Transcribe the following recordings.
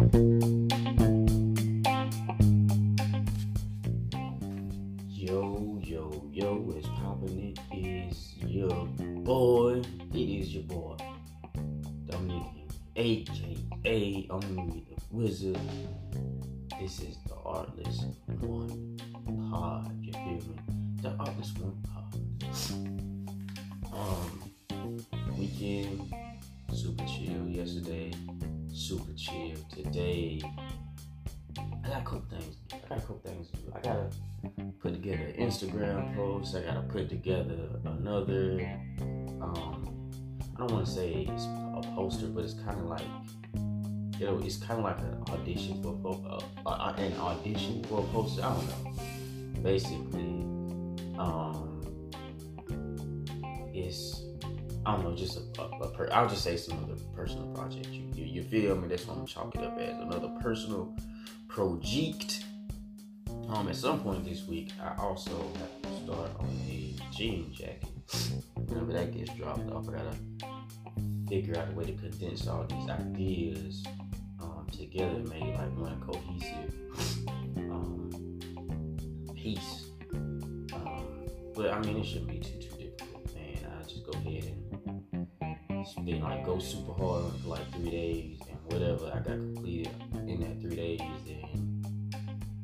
Yo, yo, yo, what's poppin'? It is your boy. It is your boy, Dominic, aka Omni the Wizard. This is the Artless Instagram post. I gotta put together another. Um, I don't want to say it's a poster, but it's kind of like you know, it's kind of like an audition for uh, uh, an audition for a poster. I don't know. Basically, um, it's I don't know, just a, a, a per, I'll just say some other personal project. You, you you feel me? That's what I'm chalking up as another personal project. Um, at some point this week, I also have to start on a jean jacket. Whenever that gets dropped off, I gotta figure out a way to condense all these ideas um, together and make it like one cohesive um, piece. Um, but I mean, it shouldn't be too too difficult, man. I just go ahead and spend like go super hard for like three days and whatever I got completed in that three days, then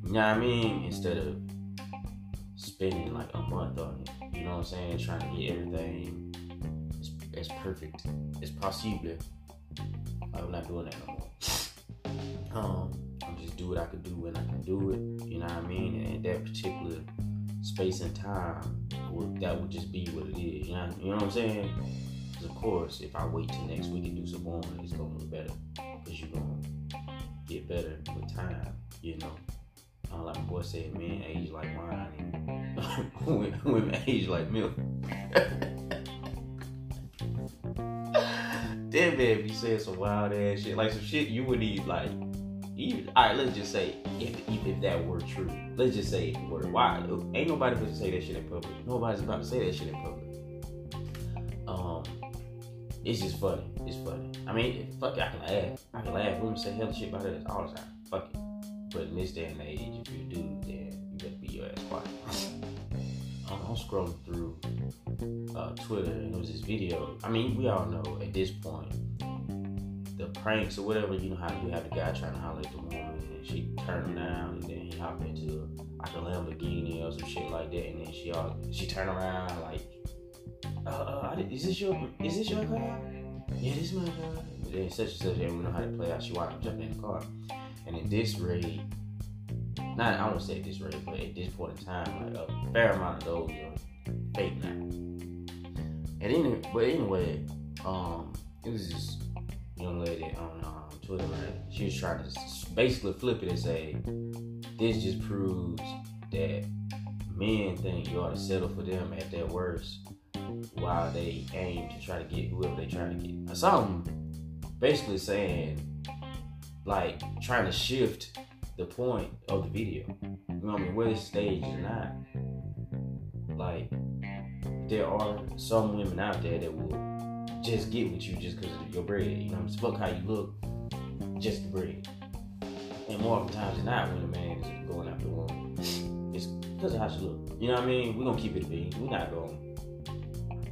you know what I mean? Instead of spending like a month on it. You know what I'm saying? Trying to get everything as, perfect as possible. I'm not doing that no more. Um, I'm just do what I can do when I can do it. You know what I mean? And at that particular space and time, that would just be what it is. You know, you know what I'm saying? Because of course, if I wait till next week and do some more, it's gonna look better. Because you're gonna get better with time. You know. Uh, like my boy said, men age like wine, and women age like milk. Damn man if you saying some wild ass shit, like some shit you would need like. Even, all right, let's just say if, if, if that were true, let's just say it were. Why ain't nobody supposed to say that shit in public? Nobody's about to say that shit in public. Um, it's just funny. It's funny. I mean, fuck it, I can laugh. I can laugh. Women say hell shit about it all the time. Fuck it. But in this day and age, if you do, then you better be your ass quiet. um, I'm scrolling through uh, Twitter and there was this video. I mean, we all know at this point the pranks or whatever. You know how you have the guy trying to holler at the woman and she turn him down and then he hop into like a Lamborghini or some shit like that and then she all she turn around like, uh, uh, is this your is this your car? Yeah, this is my car. And then such and such, and we know how to play out. She watch him jump in the car. And at this rate, not I won't say at this rate, but at this point in time, like a fair amount of those are fake now. And anyway, but anyway, um, it was this young lady on um, Twitter, right? She was trying to basically flip it and say, "This just proves that men think you ought to settle for them at their worst, while they aim to try to get whoever they trying to get." Something basically saying like trying to shift the point of the video. You know what I mean? Whether it's staged or not. Like, there are some women out there that will just get with you just because of your bread. You know what I'm? Fuck how you look, just the bread. And more often times than not, when a man is going after a woman, it's because of how she look. You know what I mean? We're gonna keep it a beat. We're not going.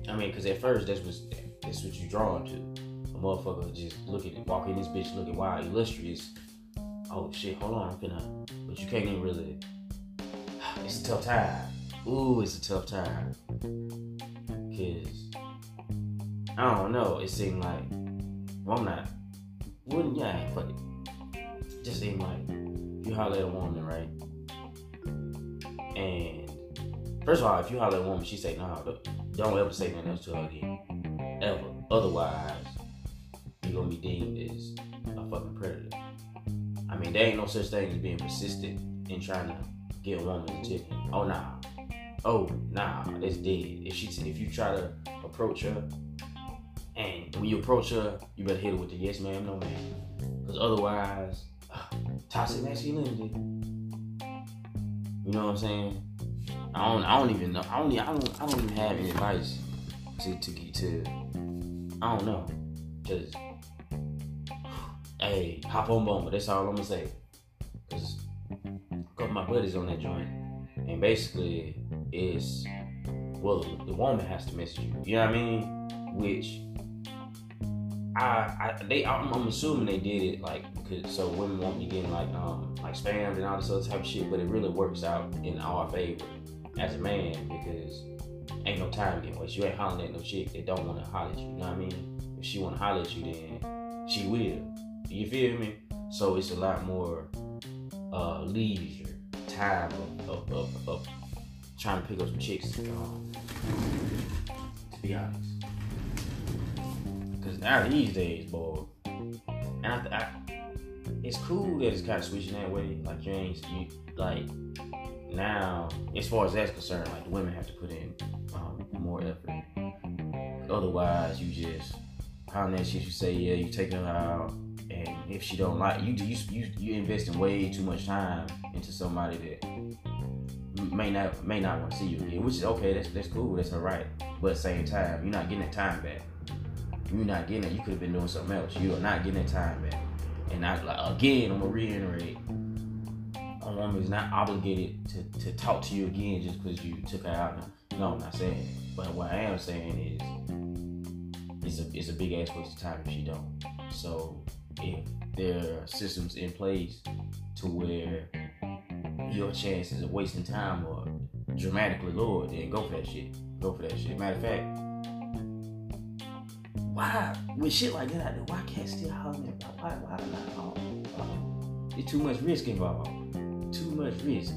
I mean, because at first that's what that's what you drawn to motherfucker just looking walking this bitch looking wild, illustrious. Oh shit, hold on, I'm finna. But you can't even really. It's a tough time. Ooh, it's a tough time. Cause I don't know. It seemed like well, I'm not. Wouldn't yeah, fuck it. Just seemed like you holler at a woman, right? And first of all, if you holler at a woman, she say no, nah, don't ever say nothing else to her again, ever. Otherwise, you're gonna be deemed as a fucking predator. I mean, there ain't no such thing as being persistent in trying to get a woman's attention. Oh nah, oh nah, that's dead. If she, if you try to approach her, and when you approach her, you better hit her with the yes ma'am, no ma'am, because otherwise, uh, toxic masculinity. You know what I'm saying? I don't, I don't even know. I don't, I don't, I don't even have any advice to to get to. I don't know, cause hey, hop on Bumble. That's all I'm gonna say. Cause a couple of my buddies on that joint, and basically it's well, the woman has to message you. You know what I mean? Which I, I they I'm, I'm, assuming they did it like because so women won't be getting like um like spammed and all this other type of shit, but it really works out in our favor as a man because ain't no time getting wasted. You ain't hollering at no chick that don't want to holler at you. You know what I mean? If she want to holler at you, then she will. You feel me? So it's a lot more uh, leisure time of, of, of, of, trying to pick up some chicks. Um, to be honest, because now these days, boy, and I, I, it's cool that it's kind of switching that way. Like you ain't you like now, as far as that's concerned, like the women have to put in um, more effort. Otherwise, you just how that shit. You say yeah, you take her out, and if she don't like you, you you you investing way too much time into somebody that may not may not want to see you again, which is okay. That's that's cool. That's alright. But at the same time, you're not getting that time back. You're not getting it. You could have been doing something else. You are not getting that time back. And I like again, I'm gonna reiterate a woman is not obligated to, to talk to you again just because you took her out. No, I'm not saying. But what I am saying is it's a it's a big ass waste of time if she don't. So if their systems in place to where your chances of wasting time are dramatically lower, then go for that shit. Go for that shit. Matter of fact, why with shit like that why can't still holler at why why not? It's too much risk involved too much risk.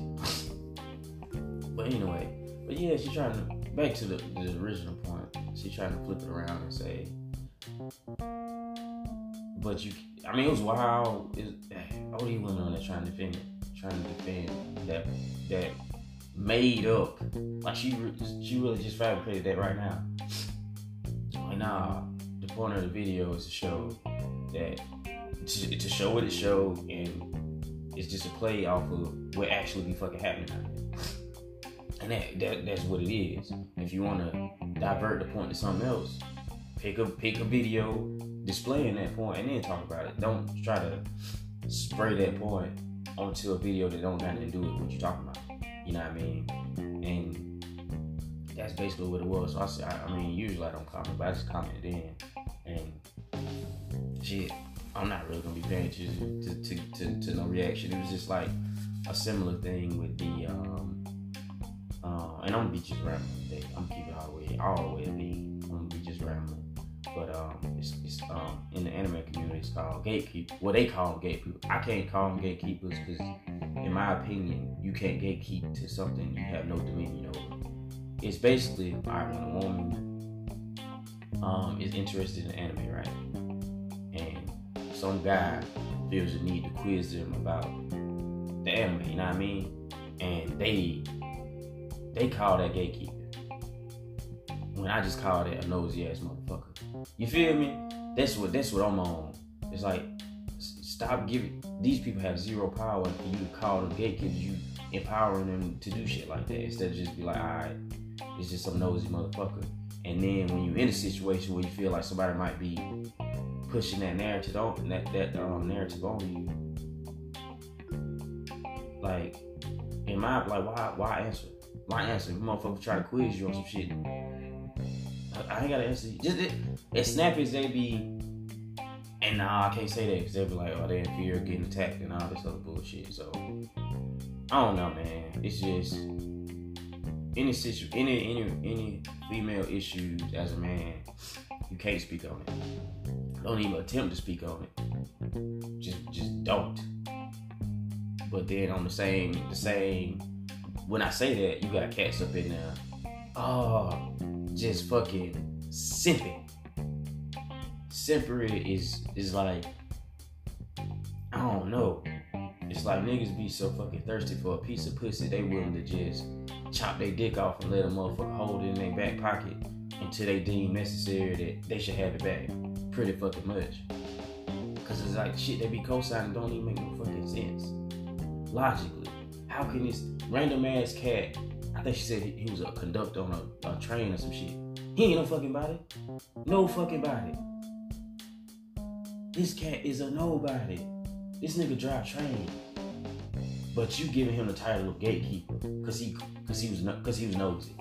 but anyway, but yeah, she's trying to back to the, the original point. She's trying to flip it around and say, but you. I mean, it was wild. It, these women on there trying to defend it, trying to defend that that made up. Like she she really just fabricated that right now. Like nah, uh, the point of the video is to show that to, to show what it showed and it's just a play off of what actually be fucking happening out there. And that, that that's what it is. If you want to divert the point to something else, pick a pick a video displaying that point and then talk about it. Don't try to spray that point onto a video that don't have nothing to do with what you're talking about. You know what I mean? And that's basically what it was. So I, said, I mean, usually I don't comment, but I just commented in, and shit. I'm not really gonna be paying attention to, to, to, to, no reaction. It was just like a similar thing with the um uh, and I'm gonna be just rambling today. I'm keeping all the way all the way. But um it's, it's um in the anime community it's called gatekeeper. Well they call them gatekeepers. I can't call them gatekeepers because in my opinion you can't gatekeep to something you have no dominion over. It's basically alright when a woman um is interested in anime, right? And some guy feels the need to quiz them about the anime, you know what I mean? And they they call that gatekeeper. When I just call that a nosy ass motherfucker. You feel me? That's what that's what I'm on. It's like stop giving these people have zero power for you to call them gatekeepers, you empowering them to do shit like that instead of just be like, alright, it's just some nosy motherfucker. And then when you're in a situation where you feel like somebody might be pushing that narrative on that that um, narrative on you. Like, in my like, why why answer? Why answer? If motherfucker try to quiz you on some shit. I, ain't gotta answer. Just it, snappy as they be. And nah, I can't say that because they'll be like, oh, they're in fear of getting attacked and all this other bullshit. So I don't know, man. It's just any situation, any any any female issues as a man, you can't speak on it. Don't even attempt to speak on it. Just just don't. But then on the same the same when I say that, you got cats up in there. Oh, just fucking simping. Simpering is is like I don't know. It's like niggas be so fucking thirsty for a piece of pussy, they willing to just chop their dick off and let a motherfucker hold it in their back pocket until they deem necessary that they should have it back pretty fucking much. Cause it's like shit they be co-signing don't even make no fucking sense. Logically. How can this random ass cat, I think she said he, he was a conductor on a, a, train or some shit. He ain't no fucking body. No fucking body. This cat is a nobody. This nigga drive train. But you giving him the title of gatekeeper because he because he was because he was nosy.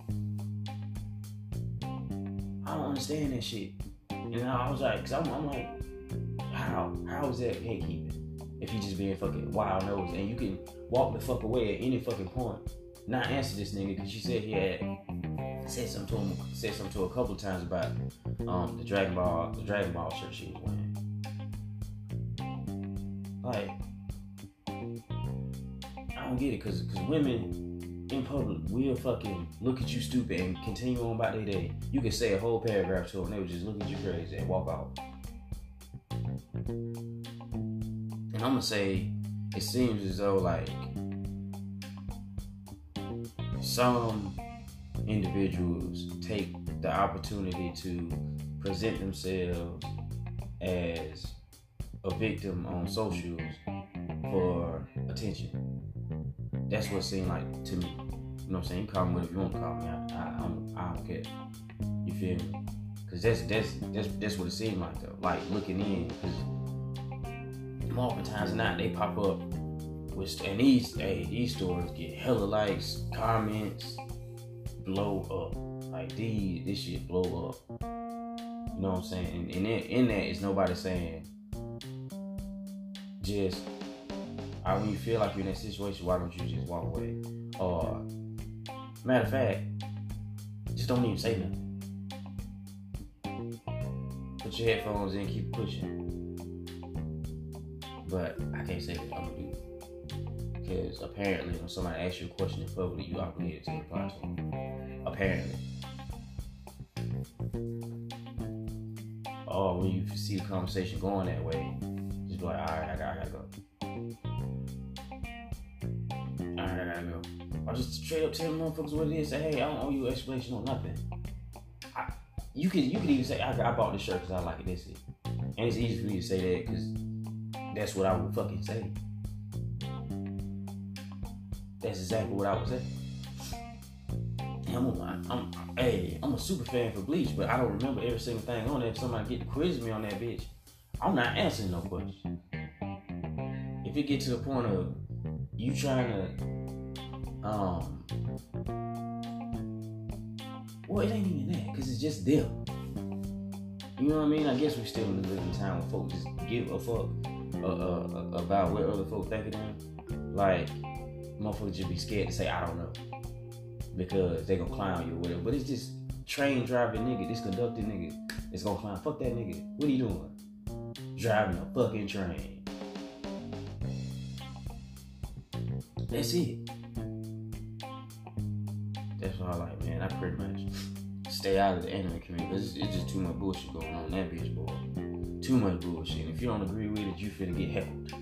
I don't understand that shit. And I was like, cause I'm, I'm like, how how is that gatekeeping? If you just being fucking wild nose and you can walk the fuck away at any fucking point, not answer this nigga because she said he had said something to him, said something to a couple times about um the Dragon Ball the Dragon Ball shirt she was wearing. Like, I don't get it, cause cause women in public will fucking look at you stupid and continue on about their day. You can say a whole paragraph to them, they would just look at you crazy and walk off. And I'm gonna say, it seems as though like some individuals take the opportunity to present themselves as a victim on socials for attention. That's what it seemed like to me. You know what I'm saying? You call me whatever you want to call me. I, I, I, don't, I don't care. You feel me? Cause that's that's that's that's what it seemed like though. Like looking in, cause more times not they pop up with and these hey these stories get hella likes, comments, blow up. Like these this shit blow up. You know what I'm saying? And, and in, in that is nobody saying just I when you feel like you're in that situation, why don't you just walk away? Or matter of fact, just don't even say nothing. Put your headphones in, keep pushing. But I can't say that I'm gonna do because apparently when somebody asks you a question in public, you obligated to reply to them. Apparently. Or when you see the conversation going that way, just be like, all right, I gotta, I gotta go. All right, I gotta go. Or just straight up tell the motherfuckers what it is. Say, hey, I don't owe you an explanation on nothing. I, you could you could even say, I, I bought this shirt because I like it. This is. And it's easy for me to say that because that's what I would fucking say. That's exactly what I would say. I'm, a, I'm, hey, I'm a super fan for Bleach, but I don't remember every single thing on there. If somebody get quiz me on that bitch, I'm not answering no question. If it get to the point of you trying to, um, well, it ain't even that, cause it's just them. You know what I mean? I guess we still in living time where folks just give a fuck uh, uh, about what other folks think of them. Like, motherfuckers just be scared to say I don't know because they gonna clown you or whatever. But it's just train driving nigga, this conductor nigga, it's gonna clown. Fuck that nigga. What are you doing? Driving a fucking train. That's it. That's all I like, man. I pretty much stay out of the anime community because it's, it's, just too much bullshit going on that bitch, boy. Too much bullshit. And if you don't agree with it, you finna get heckled.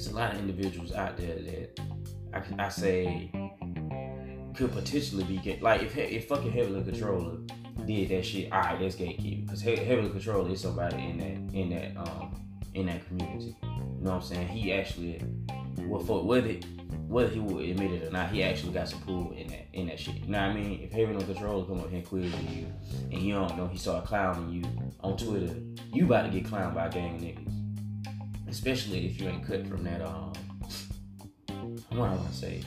There's a lot of individuals out there that I I say could potentially be get like if if fucking heavily controller did that shit, all right, that's gatekeeping because heavily controller is somebody in that in that um in that community. You know what I'm saying? He actually, well, for whether whether he would admit it or not, he actually got some pull in that in that shit. You know what I mean? If heavily controller come up here and quizzing you, and you don't know he started clowning you on Twitter, you about to get clowned by a gang of niggas. Especially if you ain't cut from that um, what I want to say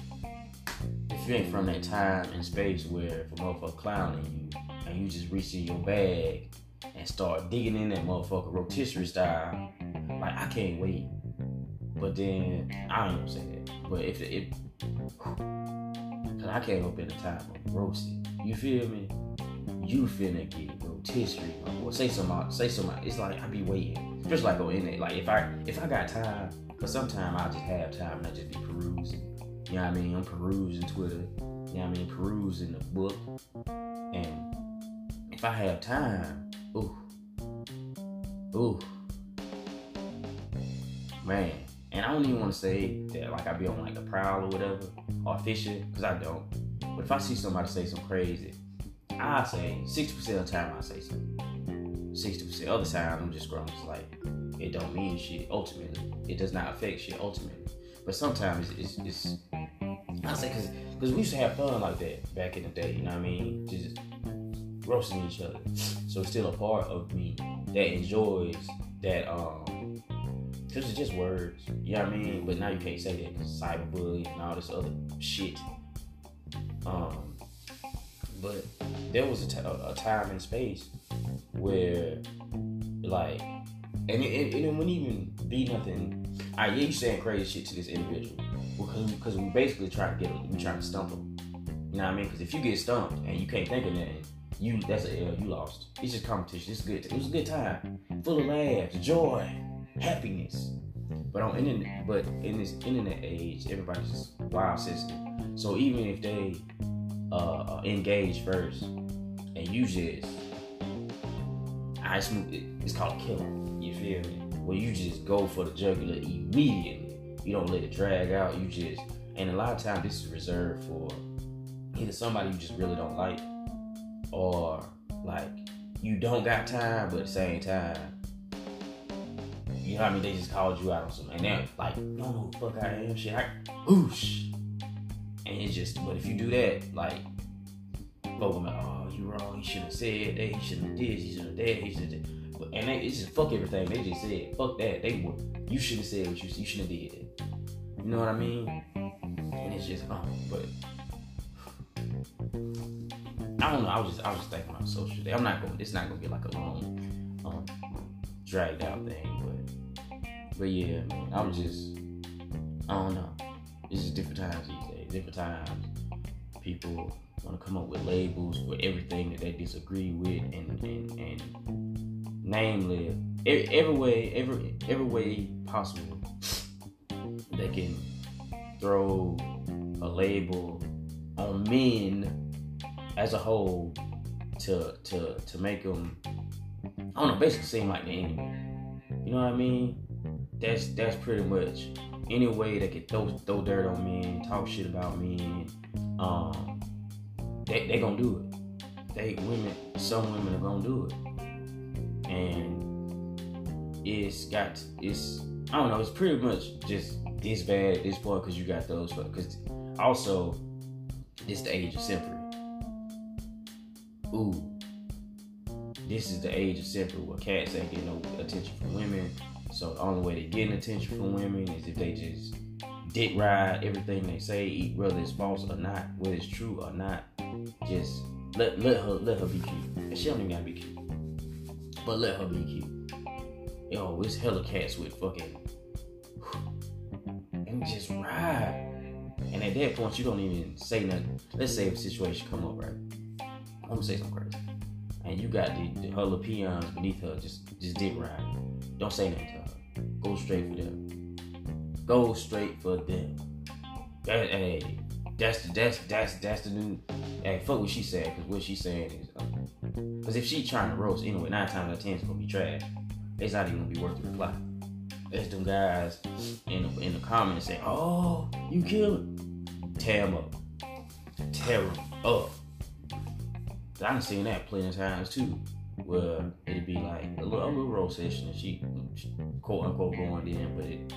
if you ain't from that time and space where if a motherfucker clowning you and you just reach in your bag and start digging in that motherfucker rotisserie style, like I can't wait. But then I gonna say that. But if it, cause I can't open the time of roasted. You feel me? You finna get rotisserie, or say some, say some. It's like I be waiting, just like on internet. Like if I if I got time, but sometimes I just have time and I just be perusing you know what I mean? I'm perusing Twitter. You know what I mean? Perusing the book. And if I have time, ooh, ooh, man. And I don't even want to say that like I be on like a prowl or whatever or fishing because I don't. But if I see somebody say some crazy, I say 60% of the time I say something. 60% of other times I'm just growing. It's like it don't mean shit ultimately. It does not affect shit ultimately. But sometimes it's, it's, it's I say because because we used to have fun like that back in the day. You know what I mean? Just roasting each other. So it's still a part of me that enjoys that um this is just words. You know what I mean? But now you can't say that because cyberbullying and all this other shit. Um, but there was a, t- a time and space where, like, and it, it, wouldn't even be nothing. I yeah, you saying crazy shit to this individual because because we basically try to get we trying to stump him. You know what I mean? Because if you get stumped and you can't think of nothing, you that's a L. You lost. It's just competition. It's good. It was a good time, full of laughs, joy, happiness. But on internet, but in this internet age, everybody's just wild sensitive. So even if they uh, engage first, and you just, Smooth it. It's called killer. You feel me? Where you just go for the jugular immediately. You don't let it drag out. You just, and a lot of times this is reserved for either somebody you just really don't like, or like you don't got time, but at the same time, you know what I mean? They just called you out on something, and they're like, no, no, fuck I am, shit, whoosh. And it's just, but if you do that, like, like, oh, you wrong, he shouldn't have said that, he shouldn't have this, he shouldn't have that, he should have and they, it's just fuck everything. They just said, fuck that. They you should have said what you, you should have did. You know what I mean? And it's just, um, but I don't know. I was just, I was just thinking about social. I'm not going. It's not gonna be like a long, um, dragged out thing, but, but yeah, man. I was just, I don't know. It's just different times these days. Different times, people want to come up with labels for everything that they disagree with, and and and namely every every way every every way possible they can throw a label on men as a whole to to to make them I don't know basically seem like the enemy. You know what I mean? That's that's pretty much any way they can throw throw dirt on men, talk shit about men. Um, they they gonna do it. They women, some women are gonna do it and it's got it's I don't know. It's pretty much just this bad this point because you got those. Because also, it's the age of simpery. Ooh, this is the age of simpery where cats ain't getting no attention from women. So the only way they getting attention from women is if they just dick ride everything they say, whether it's false or not, whether it's true or not. Just let let her let her be cute. She don't even gotta be cute but let her be cute. Yo, it's hella cats with fucking and just ride. And at that point, you don't even say nothing. Let's say a situation come up, right? I'm gonna say something crazy, and you got the, the her peons beneath her, just just dick ride. Don't say nothing to her. Go straight for them. Go straight for them. That, hey, that's the that's that's that's the new. Hey, fuck what she said, because what she's saying is. Uh, because if she trying to roast anyway, nine times out of ten it's gonna be trash. It's not even gonna be worth the reply. It's them guys in the, in the comments saying, "Oh, you kill him, tear him up, tear him up." I done seen that plenty of times too, where it'd be like a little, a little roast session and she, she quote unquote going in, but it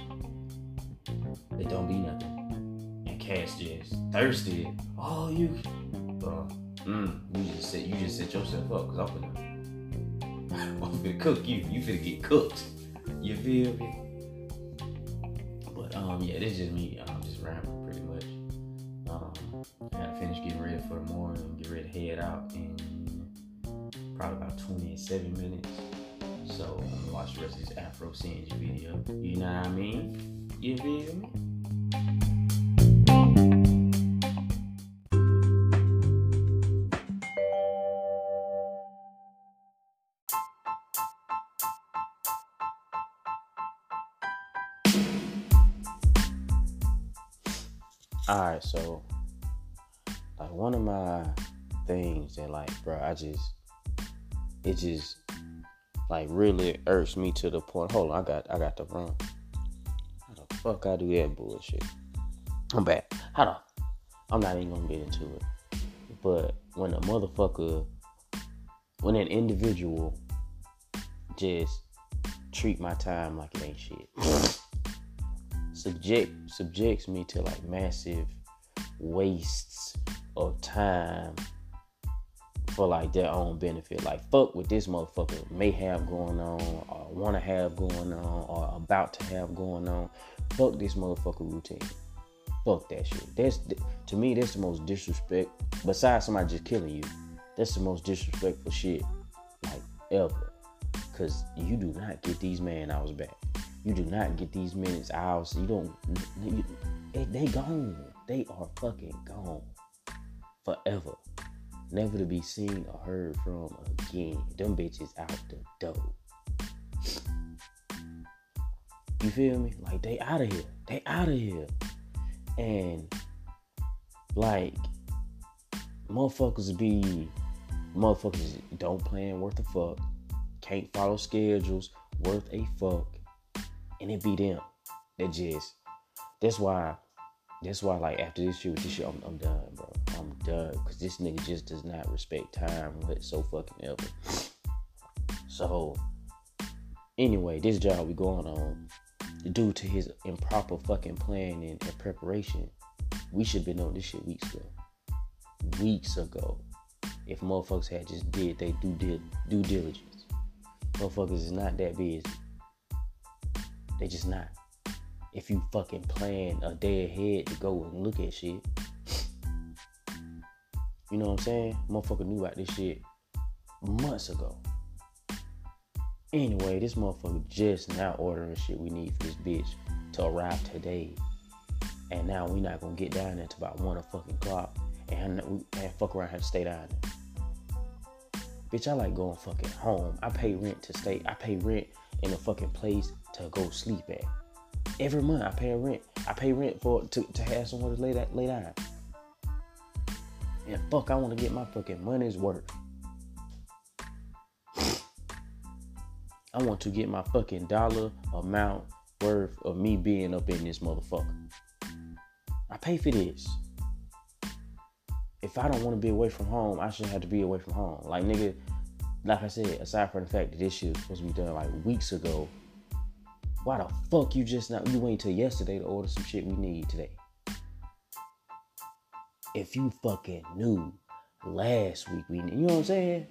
it don't be nothing. And Cass just thirsty. Oh, you. Mm, you just set you just set yourself up because I'm finna I'm finna cook you. You finna get cooked. You feel me? But um yeah, this is just me. I'm just rambling pretty much. Um I gotta finish getting ready for the morning, get ready to head out in probably about 27 minutes. So I'm gonna watch the rest of this AfroSenju video. You know what I mean? You feel me? All right, so like one of my things that like, bro, I just it just like really irks me to the point. Hold on, I got I got the wrong. How the fuck I do that bullshit? I'm back. Hold on. I'm not even gonna get into it. But when a motherfucker, when an individual just treat my time like it ain't shit subject subjects me to like massive wastes of time for like their own benefit. Like fuck what this motherfucker may have going on, or wanna have going on, or about to have going on. Fuck this motherfucker routine. Fuck that shit. That's to me that's the most disrespect. Besides somebody just killing you, that's the most disrespectful shit like ever. Cause you do not get these man hours back. You do not get these minutes hours. You don't. You, they gone. They are fucking gone forever never to be seen or heard from again. Them bitches out the door. You feel me? Like they out of here. They out of here. And like motherfuckers be motherfuckers don't plan worth a fuck. Can't follow schedules worth a fuck. And it be them. That just that's why that's why, like, after this shit with this shit, I'm, I'm done, bro. I'm done. Because this nigga just does not respect time so fucking ever. So, anyway, this job we going on, due to his improper fucking planning and preparation, we should have been on this shit weeks ago. Weeks ago. If motherfuckers had just did they due, due diligence. Motherfuckers is not that busy. They just not if you fucking plan a day ahead to go and look at shit. You know what I'm saying? Motherfucker knew about this shit months ago. Anyway, this motherfucker just now ordering shit we need for this bitch to arrive today. And now we not gonna get down there until about one fucking clock and, and fuck around have to stay down there. Bitch, I like going fucking home. I pay rent to stay. I pay rent in a fucking place to go sleep at. Every month I pay rent. I pay rent for to, to have somewhere to lay that lay down. And fuck, I want to get my fucking money's worth. I want to get my fucking dollar amount worth of me being up in this motherfucker. I pay for this. If I don't want to be away from home, I shouldn't have to be away from home. Like nigga, like I said, aside from the fact that this shit was supposed to be done like weeks ago, why the fuck you just not you wait till yesterday to order some shit we need today? If you fucking knew last week we need, you know what I'm saying?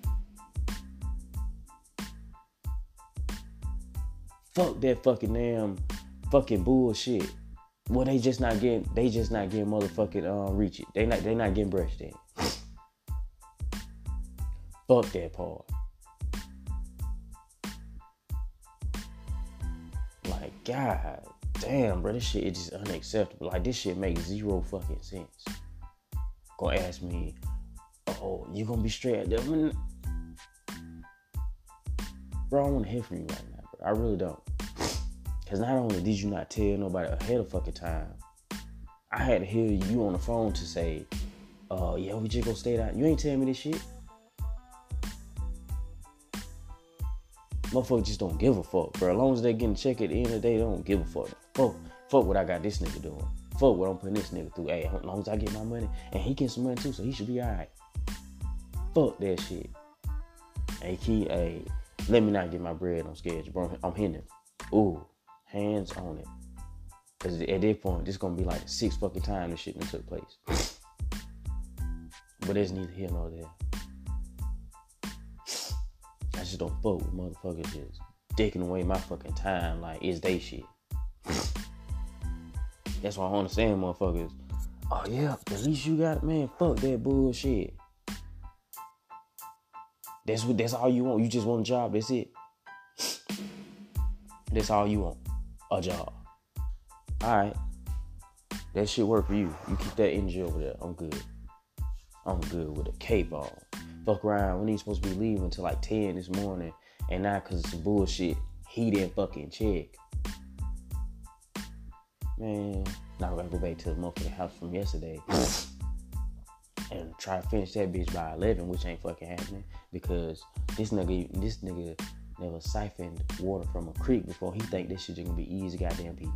Fuck that fucking damn fucking bullshit. Well, they just not getting they just not getting motherfucking uh reach it. They not they not getting brushed in. Fuck that part. God damn, bro, this shit is just unacceptable. Like this shit makes zero fucking sense. Gonna ask me, oh, you gonna be straight? I mean, bro, I don't wanna hear from you right now, bro. I really don't. Cause not only did you not tell nobody ahead of fucking time, I had to hear you on the phone to say, uh, yeah, we just gonna stay down. You ain't telling me this shit. Motherfuckers just don't give a fuck, bro. As long as they getting a check at the end of the day, they don't give a fuck. Fuck, fuck what I got this nigga doing. Fuck what I'm putting this nigga through. Hey, as long as I get my money, and he gets some money too, so he should be alright. Fuck that shit. Hey, key, hey, let me not get my bread on schedule, bro. I'm hitting it. Ooh, hands on it. Cause at that point, this gonna be like sixth fucking time this shit took place. but there's neither here nor there just don't fuck with motherfuckers just taking away my fucking time like it's they shit. That's why I understand motherfuckers. Oh yeah, at least you got man, fuck that bullshit. That's what that's all you want. You just want a job, that's it. That's all you want. A job. Alright. That shit work for you. You keep that energy over there. I'm good. I'm good with a K ball fuck around when he's supposed to be leaving until like 10 this morning. And now because it's bullshit, he didn't fucking check. Man, now I gotta go back to the motherfucking house from yesterday. and try to finish that bitch by 11, which ain't fucking happening. Because this nigga, this nigga never siphoned water from a creek before. He think this shit gonna be easy goddamn peasy.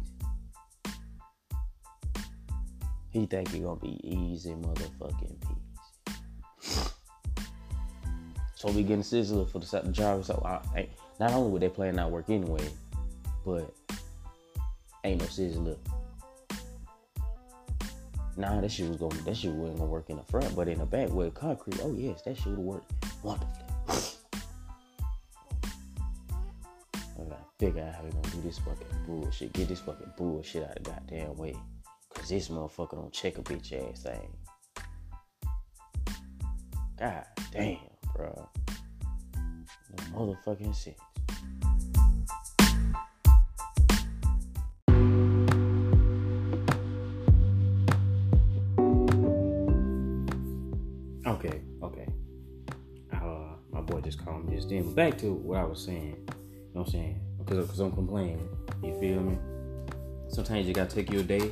He think it gonna be easy motherfucking peasy. So we getting Sizzler for the job. So I, not only would they plan not work anyway, but ain't no Sizzler. Nah, that shit was going that shit wasn't gonna work in the front, but in the back with concrete, oh yes, that shit would work wonderfully. I gotta figure out how we gonna do this fucking bullshit. Get this fucking bullshit out of the goddamn way. Cause this motherfucker don't check a bitch ass thing. God damn, bro. No motherfucking shit. Okay, okay. Uh, my boy just called me just then. But back to what I was saying. You know what I'm saying? Because cause I'm complaining. You feel me? Sometimes you gotta take your day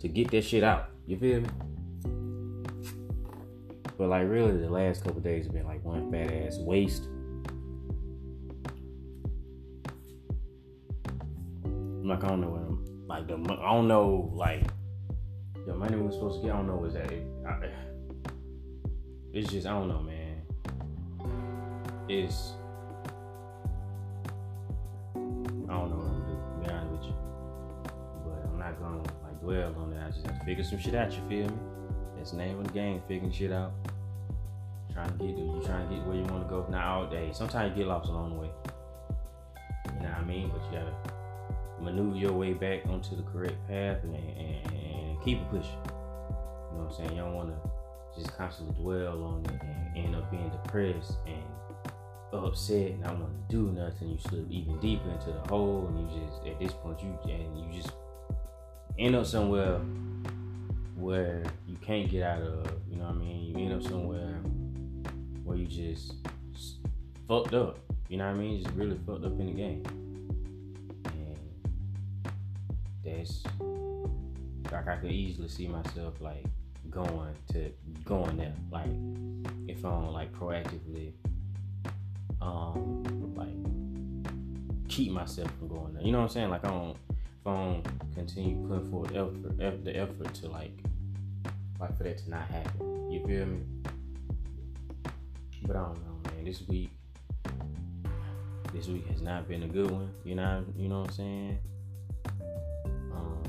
to get that shit out. You feel me? But like really the last couple days have been like one fat ass waste. Like I don't know what I'm like the I don't know like the money we are supposed to get. I don't know was that I, it's just I don't know, man. It's I don't know what I'm gonna do. Be honest with you, but I'm not gonna like dwell on that. I just have to figure some shit out. You feel me? The name of the game. Figuring shit out. Trying to get you trying to get where you want to go. Not all day. Sometimes you get lost along the way. You know what I mean? But you gotta maneuver your way back onto the correct path and, and, and keep it pushing. You know what I'm saying? You don't want to just constantly dwell on it and end up being depressed and upset and I want to do nothing. You slip even deeper into the hole, and you just at this point you and you just end up somewhere where you can't get out of. You know what I mean? You end up somewhere where you just fucked up. You know what I mean? Just really fucked up in the game, and that's like I could easily see myself like going to going there. Like if I'm like proactively um like keep myself from going there. You know what I'm saying? Like I don't if continue putting forth effort, the effort to like like for that to not happen. You feel me? But I don't know, man. This week this week has not been a good one. You know, you know what I'm saying? Um,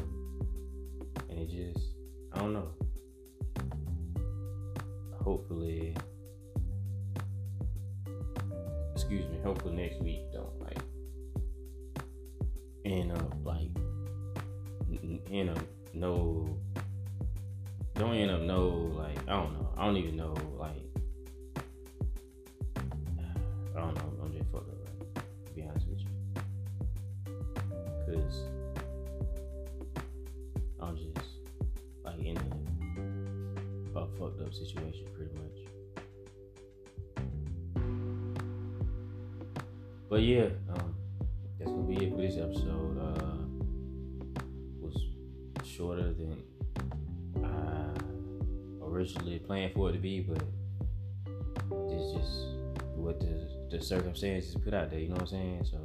and it just, I don't know hopefully excuse me, hopefully next week don't like end up like end up no don't end up no like I don't know. I don't even know like I don't know. I'm just fucked up right now, to be honest with you. Cause I'm just like in a, a fucked up situation pretty much. But yeah, um, that's gonna be it for this episode. Uh, shorter than I originally planned for it to be, but it's just what the the circumstances put out there. You know what I'm saying? So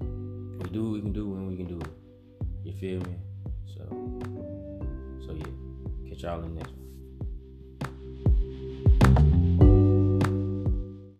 we do what we can do when we can do it. You feel me? So so yeah, catch y'all in the next one.